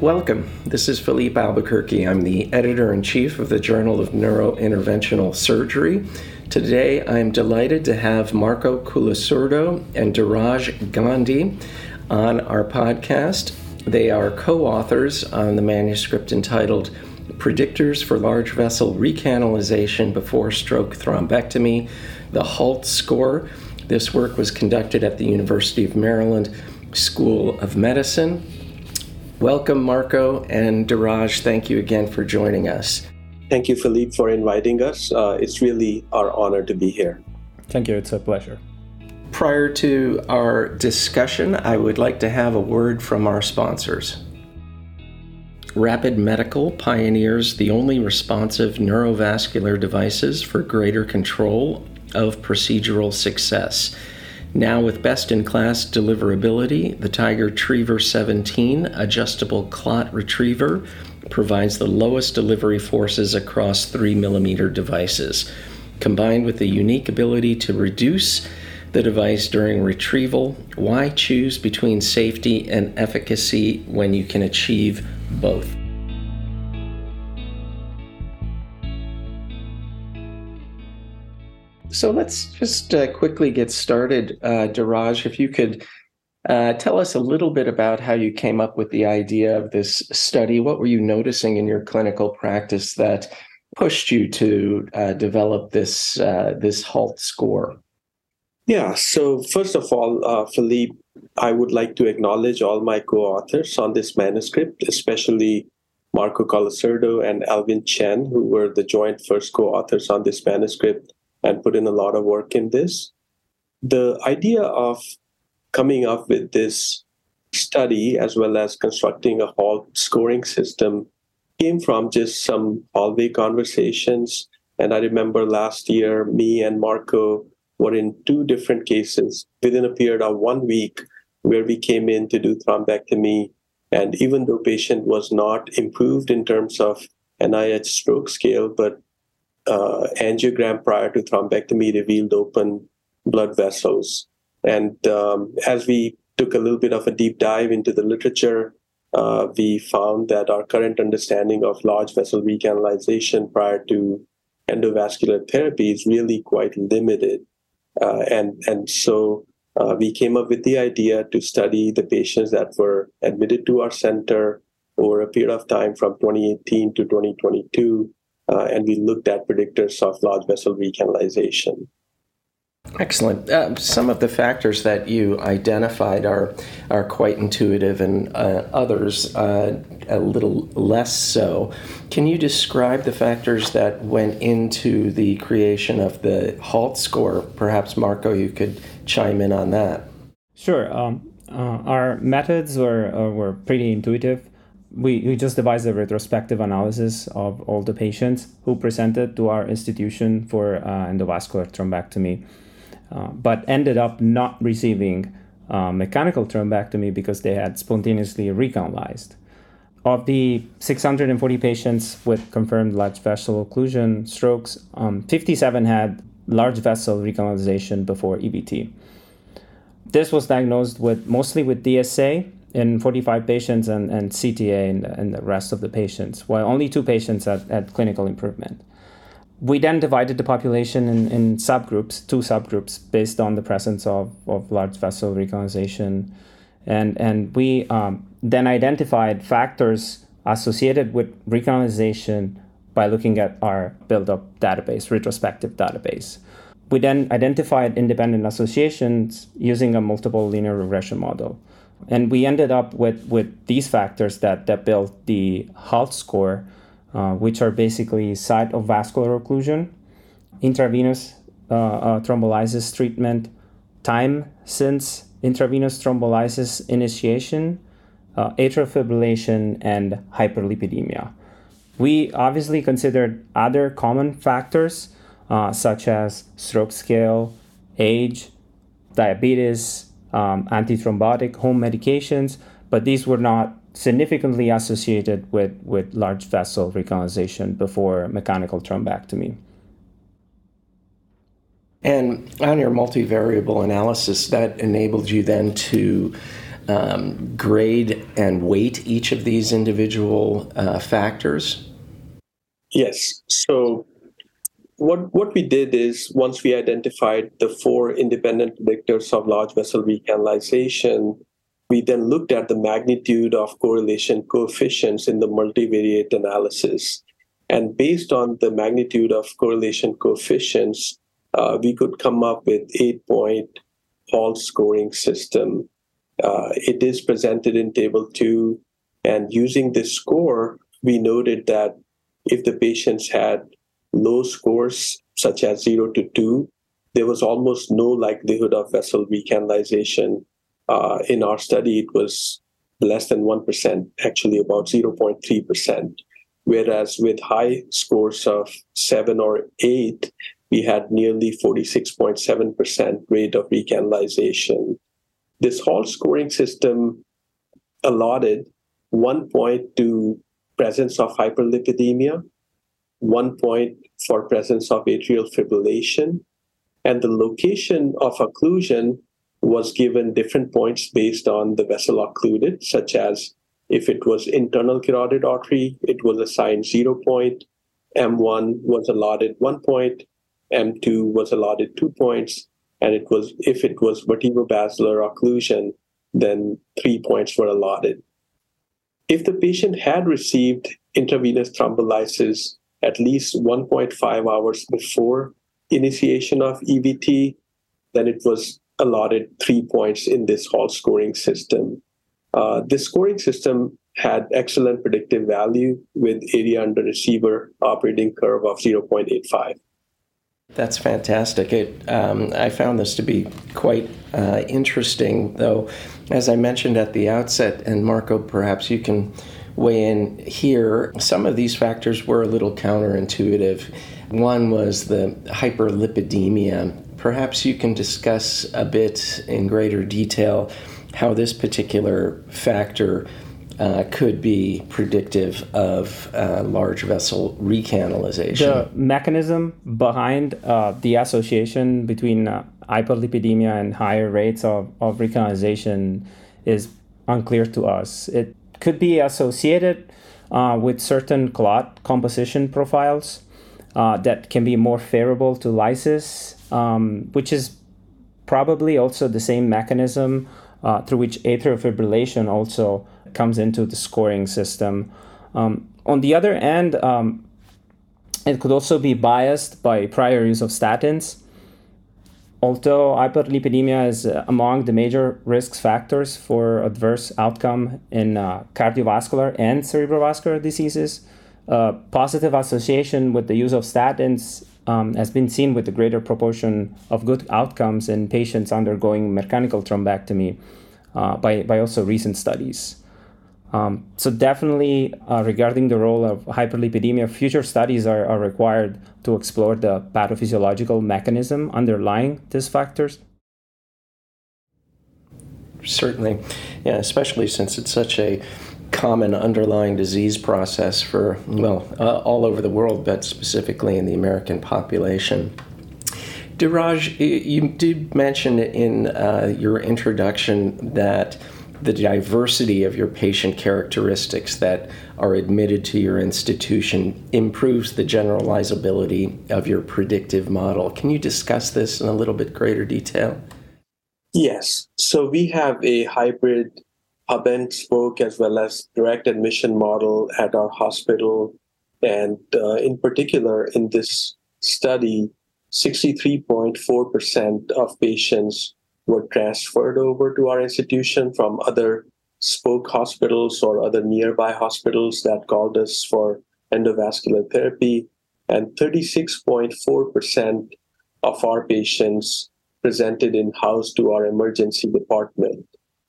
Welcome. This is Felipe Albuquerque. I'm the editor in chief of the Journal of Neurointerventional Surgery. Today, I'm delighted to have Marco Colasurdo and Dheeraj Gandhi on our podcast. They are co authors on the manuscript entitled Predictors for Large Vessel Recanalization Before Stroke Thrombectomy, the HALT score. This work was conducted at the University of Maryland School of Medicine. Welcome, Marco and Dheeraj. Thank you again for joining us. Thank you, Felipe, for inviting us. Uh, it's really our honor to be here. Thank you. It's a pleasure. Prior to our discussion, I would like to have a word from our sponsors. Rapid Medical pioneers the only responsive neurovascular devices for greater control of procedural success. Now, with best in class deliverability, the Tigertriever 17 adjustable clot retriever provides the lowest delivery forces across 3 millimeter devices. Combined with the unique ability to reduce the device during retrieval, why choose between safety and efficacy when you can achieve both? So let's just uh, quickly get started. Uh, Dheeraj, if you could uh, tell us a little bit about how you came up with the idea of this study. What were you noticing in your clinical practice that pushed you to uh, develop this uh, this HALT score? Yeah. So first of all, uh, Felipe, I would like to acknowledge all my co-authors on this manuscript, especially Marco Colasurdo and Alvin Chen, who were the joint first co-authors on this manuscript and put in a lot of work in this. The idea of coming up with this study as well as constructing a HALT scoring system came from just some hallway conversations. And I remember last year, me and Marco were in two different cases within a period of one week where we came in to do thrombectomy. And even though patient was not improved in terms of NIH stroke scale, but uh, angiogram prior to thrombectomy revealed open blood vessels. And um, as we took a little bit of a deep dive into the literature, uh, we found that our current understanding of large vessel recanalization prior to endovascular therapy is really quite limited. Uh, and, and so uh, we came up with the idea to study the patients that were admitted to our center over a period of time from 2018 to 2022 uh, and we looked at predictors of large vessel recanalization. Excellent. Uh, some of the factors that you identified are are quite intuitive, and uh, others uh, a little less so. Can you describe the factors that went into the creation of the HALT score? Perhaps Marco, you could chime in on that. Sure. Um, uh, our methods were uh, were pretty intuitive we, we just devised a retrospective analysis of all the patients who presented to our institution for uh, endovascular thrombectomy, uh, but ended up not receiving uh, mechanical thrombectomy because they had spontaneously recanalized. Of the 640 patients with confirmed large vessel occlusion strokes, um, 57 had large vessel recanalization before EVT. This was diagnosed with mostly with DSA in 45 patients and, and CTA the, in the rest of the patients, while only two patients had, had clinical improvement. We then divided the population in, in subgroups, two subgroups, based on the presence of, of large vessel recanalization. And, and we um, then identified factors associated with recanalization by looking at our build-up database, retrospective database. We then identified independent associations using a multiple linear regression model. And we ended up with, with these factors that, that built the HALT score, uh, which are basically site of vascular occlusion, intravenous uh, uh, thrombolysis treatment, time since intravenous thrombolysis initiation, uh, atrial fibrillation, and hyperlipidemia. We obviously considered other common factors uh, such as stroke scale, age, diabetes, um, antithrombotic home medications, but these were not significantly associated with, with large vessel recanalization before mechanical thrombectomy. And on your multivariable analysis, that enabled you then to um, grade and weight each of these individual uh, factors? Yes. So what what we did is once we identified the four independent predictors of large vessel recanalization, we then looked at the magnitude of correlation coefficients in the multivariate analysis. And based on the magnitude of correlation coefficients, uh, we could come up with eight point HALT scoring system. Uh, it is presented in table two. And using this score, we noted that if the patients had low scores, such as 0 to 2, there was almost no likelihood of vessel recanalization. Uh, in our study, it was less than 1%, actually about 0.3%. Whereas with high scores of 7 or 8, we had nearly 46.7% rate of recanalization. This whole scoring system allotted one point to presence of hyperlipidemia, one point for presence of atrial fibrillation, and the location of occlusion was given different points based on the vessel occluded, such as if it was internal carotid artery, it was assigned zero point. M1 was allotted one point. M2 was allotted two points. And it was if it was vertebrobasilar occlusion, then three points were allotted. If the patient had received intravenous thrombolysis at least 1.5 hours before initiation of EVT, then it was allotted three points in this HALT scoring system. Uh, this scoring system had excellent predictive value with area under receiver operating curve of 0.85. That's fantastic. It, um, I found this to be quite uh, interesting, though, as I mentioned at the outset, and Marco, perhaps you can weigh in here. Some of these factors were a little counterintuitive. One was the hyperlipidemia. Perhaps you can discuss a bit in greater detail how this particular factor uh, could be predictive of uh, large vessel recanalization. The mechanism behind uh, the association between uh, hyperlipidemia and higher rates of, of recanalization is unclear to us. It could be associated uh, with certain clot composition profiles uh, that can be more favorable to lysis, um, which is probably also the same mechanism uh, through which atrial fibrillation also comes into the scoring system. Um, on the other end, um, it could also be biased by prior use of statins. Although hyperlipidemia is uh, among the major risk factors for adverse outcome in uh, cardiovascular and cerebrovascular diseases, uh, positive association with the use of statins um, has been seen with a greater proportion of good outcomes in patients undergoing mechanical thrombectomy uh, by, by also recent studies. Um, so definitely uh, regarding the role of hyperlipidemia, future studies are, are required to explore the pathophysiological mechanism underlying these factors. Certainly, yeah, especially since it's such a common underlying disease process for, well, uh, all over the world, but specifically in the American population. Dheeraj, you did mention in uh, your introduction that the diversity of your patient characteristics that are admitted to your institution improves the generalizability of your predictive model. Can you discuss this in a little bit greater detail? Yes. So we have a hybrid hub and spoke as well as direct admission model at our hospital. And uh, in particular, in this study, 63.4% of patients were transferred over to our institution from other spoke hospitals or other nearby hospitals that called us for endovascular therapy. And 36.4% of our patients presented in house to our emergency department.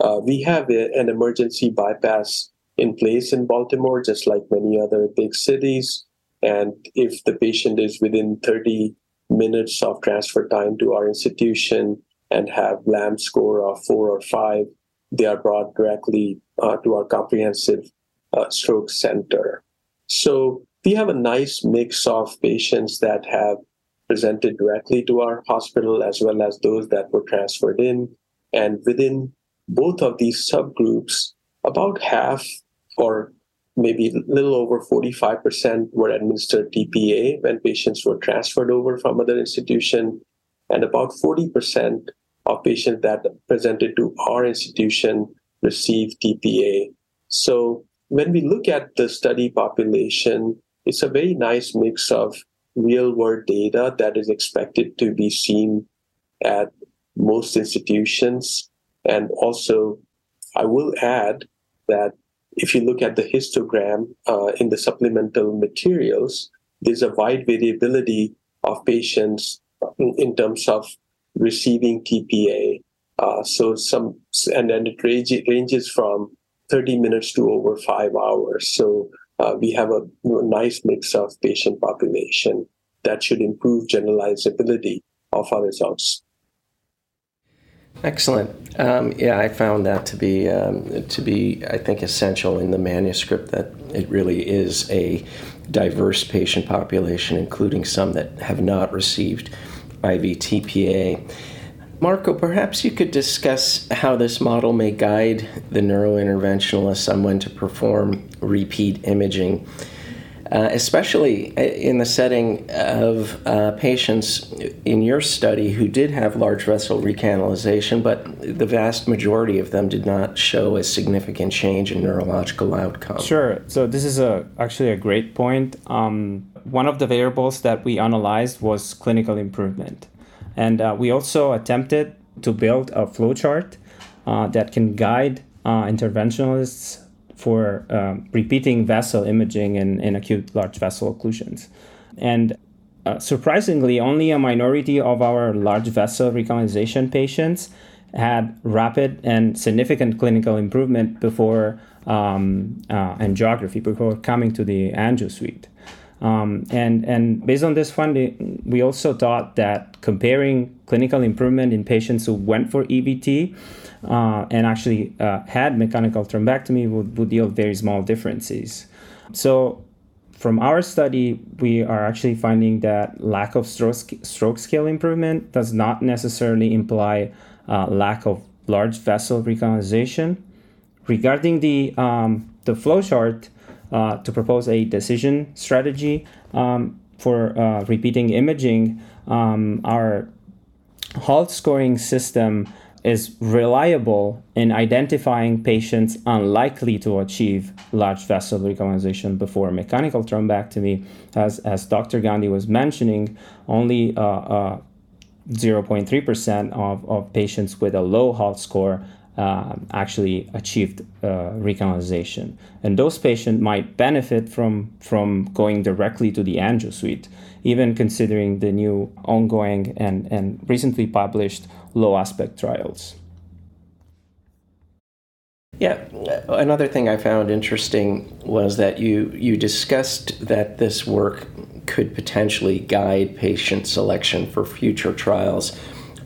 Uh, we have a, an emergency bypass in place in Baltimore, just like many other big cities. And if the patient is within 30 minutes of transfer time to our institution and have LAMS score of four or five, they are brought directly uh, to our comprehensive uh, stroke center. So we have a nice mix of patients that have presented directly to our hospital as well as those that were transferred in. And within both of these subgroups, about half or maybe a little over 45% were administered TPA when patients were transferred over from other institution, and about 40% of patients that presented to our institution received TPA. So when we look at the study population, it's a very nice mix of real world data that is expected to be seen at most institutions. And also, I will add that if you look at the histogram uh, in the supplemental materials, there's a wide variability of patients in, in terms of receiving TPA. Uh, so some, and then it range, ranges from 30 minutes to over five hours. So uh, we have a, nice mix of patient population that should improve generalizability of our results. Excellent. Um, yeah, I found that to be um, to be I think essential in the manuscript that it really is a diverse patient population, including some that have not received IV TPA. Marco, perhaps you could discuss how this model may guide the neurointerventionalist on when to perform repeat imaging uh, especially uh, in the setting of uh, patients in your study who did have large vessel recanalization, but the vast majority of them did not show a significant change in neurological outcome. Sure. So this is a actually a great point. Um, one of the variables that we analyzed was clinical improvement, and uh, we also attempted to build a flowchart uh, that can guide uh, interventionalists for um, repeating vessel imaging in, in acute large vessel occlusions. And uh, surprisingly, only a minority of our large vessel recanalization patients had rapid and significant clinical improvement before um, uh, angiography, before coming to the angio suite. Um, and, and based on this finding, we also thought that comparing clinical improvement in patients who went for EVT uh, and actually uh, had mechanical thrombectomy would, would yield very small differences. So, from our study, we are actually finding that lack of stroke, stroke scale improvement does not necessarily imply uh, lack of large vessel recanalization. Regarding the, um, the flowchart, uh, to propose a decision strategy um, for uh, repeating imaging, um, our HALT scoring system is reliable in identifying patients unlikely to achieve large vessel recanalization before mechanical thrombectomy. As, as Dr. Gandhi was mentioning, only uh, uh, 0.3% of, of patients with a low HALT score uh, actually achieved uh, recanalization. And those patients might benefit from, from going directly to the angio suite, even considering the new ongoing and, and recently published low aspect trials. Yeah, another thing I found interesting was that you you discussed that this work could potentially guide patient selection for future trials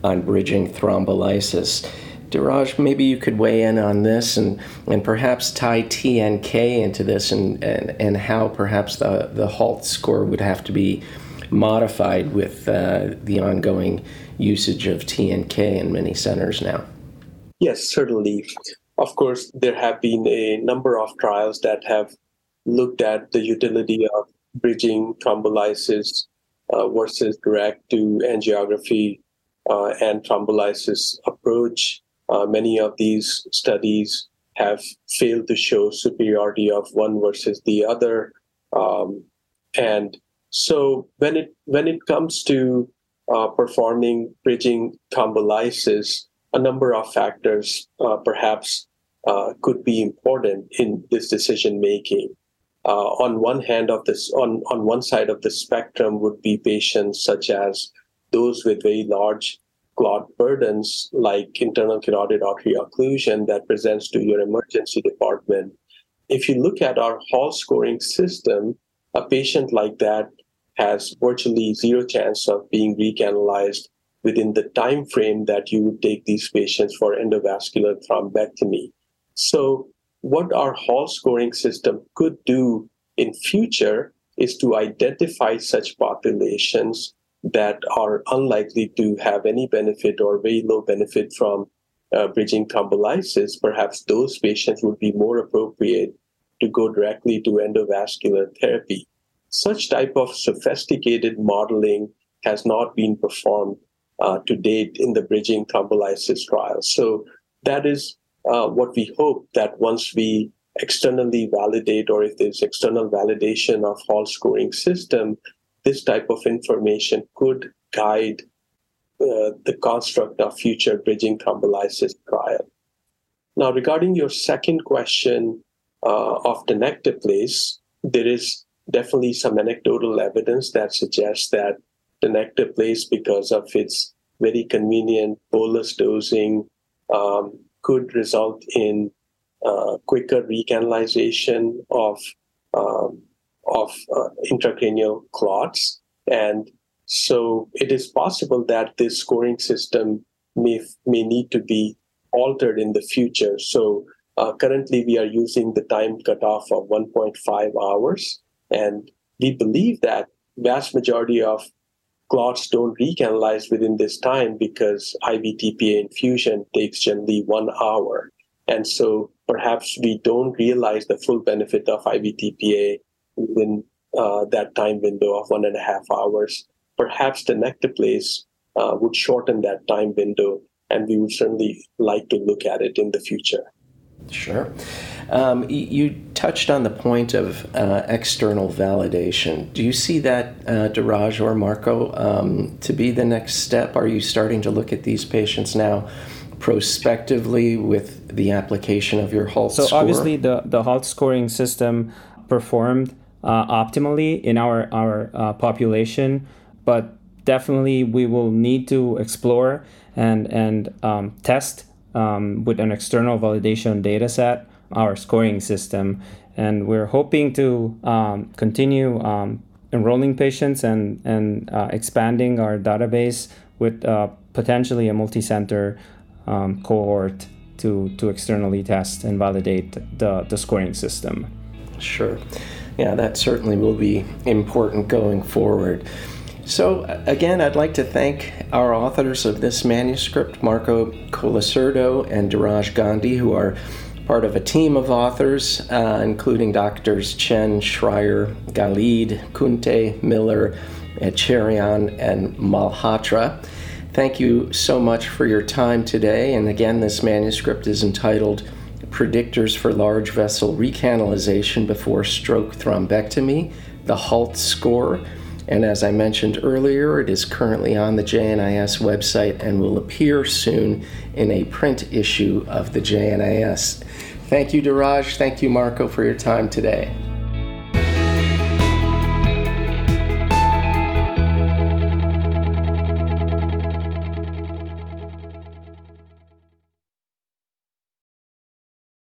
on bridging thrombolysis. Dheeraj, maybe you could weigh in on this and, and perhaps tie TNK into this and, and, and how perhaps the, the HALT score would have to be modified with uh, the ongoing usage of TNK in many centers now. Yes, certainly. Of course, there have been a number of trials that have looked at the utility of bridging thrombolysis uh, versus direct to angiography uh, and thrombolysis approach. Uh, many of these studies have failed to show superiority of one versus the other. Um, and so when it when it comes to uh, performing bridging thrombolysis, a number of factors uh, perhaps uh, could be important in this decision making. Uh, on one hand of this, on, on one side of the spectrum would be patients such as those with very large clot burdens, like internal carotid artery occlusion that presents to your emergency department. If you look at our HALT scoring system, a patient like that has virtually zero chance of being recanalized within the time frame that you would take these patients for endovascular thrombectomy. So what our HALT scoring system could do in future is to identify such populations that are unlikely to have any benefit or very low benefit from uh, bridging thrombolysis, perhaps those patients would be more appropriate to go directly to endovascular therapy. Such type of sophisticated modeling has not been performed uh, to date in the bridging thrombolysis trial. So that is uh, what we hope that once we externally validate or if there's external validation of HALT scoring system, this type of information could guide uh, the construct of future bridging thrombolysis trial. Now, regarding your second question uh, of tenecteplase, there is definitely some anecdotal evidence that suggests that the tenecteplase, because of its very convenient bolus dosing, um, could result in uh, quicker recanalization of um, of uh, intracranial clots, and so it is possible that this scoring system may may need to be altered in the future. So uh, currently, we are using the time cutoff of 1.5 hours, and we believe that vast majority of clots don't recanalize within this time because IV TPA infusion takes generally one hour. And so perhaps we don't realize the full benefit of IV TPA within uh, that time window of one and a half hours. Perhaps tenecteplase uh, would shorten that time window, and we would certainly like to look at it in the future. Sure. Um, you touched on the point of uh, external validation. Do you see that, uh, Dheeraj or Marco, um, to be the next step? Are you starting to look at these patients now prospectively with the application of your HALT score? so score? obviously, the, the HALT scoring system performed optimally in our, our uh, population, but definitely we will need to explore and, and um, test um, with an external validation data set, our scoring system. And we're hoping to um, continue um, enrolling patients and, and uh, expanding our database with uh, potentially a multi-center um, cohort to, to externally test and validate the, the scoring system. Sure. Yeah, that certainly will be important going forward. So, again, I'd like to thank our authors of this manuscript, Marco Colasurdo and Dheeraj Gandhi, who are part of a team of authors, uh, including doctors Chen, Schreier, Galid, Kunte, Miller, Echerian, and Malhotra. Thank you so much for your time today. And again, this manuscript is entitled Predictors for Large Vessel Recanalization Before Stroke Thrombectomy, the HALT score. And as I mentioned earlier, it is currently on the JNIS website and will appear soon in a print issue of the JNIS. Thank you, Dheeraj. Thank you, Marco, for your time today.